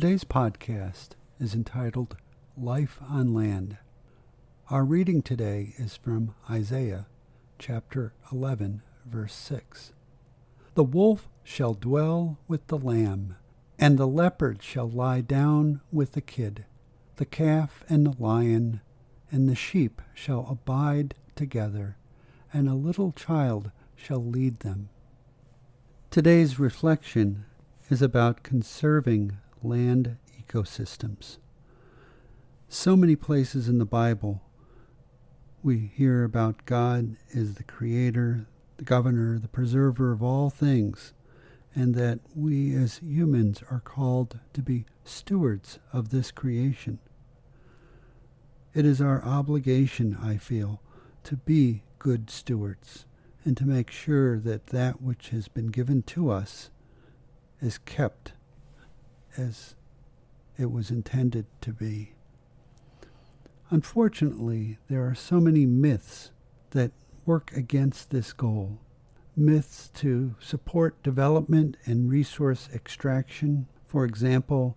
Today's podcast is entitled Life on Land. Our reading today is from Isaiah chapter 11, verse 6. The wolf shall dwell with the lamb, and the leopard shall lie down with the kid. The calf and the lion and the sheep shall abide together, and a little child shall lead them. Today's reflection is about conserving land ecosystems. So many places in the Bible we hear about God as the creator, the governor, the preserver of all things, and that we as humans are called to be stewards of this creation. It is our obligation, I feel, to be good stewards and to make sure that that which has been given to us is kept as it was intended to be. Unfortunately, there are so many myths that work against this goal. Myths to support development and resource extraction. For example,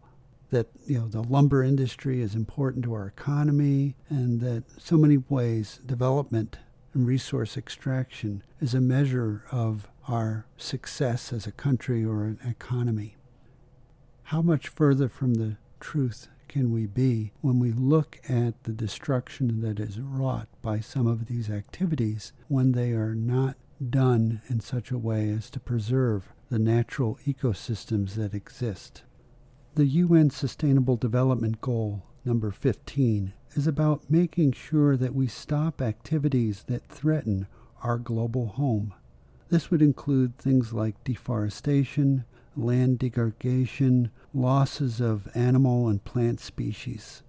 that you know the lumber industry is important to our economy and that so many ways development and resource extraction is a measure of our success as a country or an economy. How much further from the truth can we be when we look at the destruction that is wrought by some of these activities when they are not done in such a way as to preserve the natural ecosystems that exist? The UN Sustainable Development Goal number 15 is about making sure that we stop activities that threaten our global home. This would include things like deforestation, land degradation, losses of animal and plant species.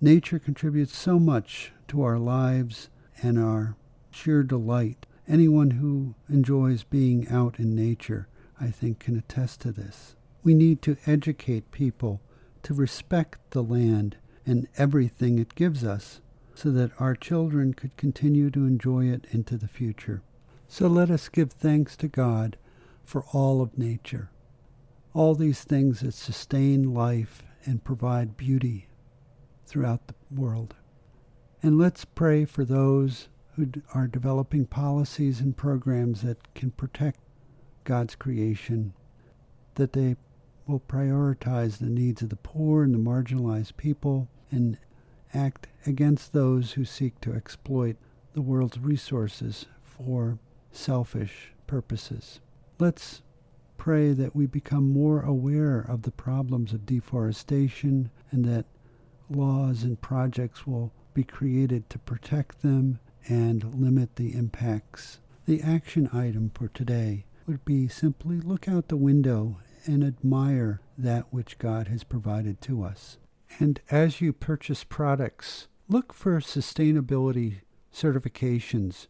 Nature contributes so much to our lives and our sheer delight. Anyone who enjoys being out in nature, I think, can attest to this. We need to educate people to respect the land and everything it gives us so that our children could continue to enjoy it into the future. So let us give thanks to God for all of nature, all these things that sustain life and provide beauty throughout the world. And let's pray for those who are developing policies and programs that can protect God's creation, that they will prioritize the needs of the poor and the marginalized people and act against those who seek to exploit the world's resources for selfish purposes. Let's pray that we become more aware of the problems of deforestation and that laws and projects will be created to protect them and limit the impacts. The action item for today would be simply look out the window and admire that which God has provided to us. And as you purchase products, look for sustainability certifications.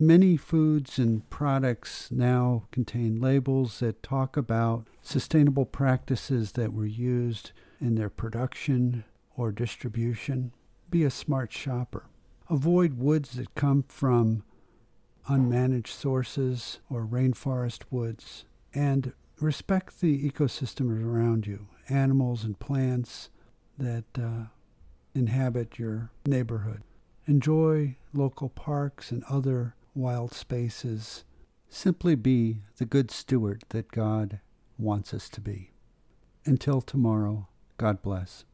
Many foods and products now contain labels that talk about sustainable practices that were used in their production or distribution. Be a smart shopper. Avoid woods that come from unmanaged sources or rainforest woods. And respect the ecosystem around you, animals and plants that uh, inhabit your neighborhood. Enjoy local parks and other wild spaces. Simply be the good steward that God wants us to be. Until tomorrow, God bless.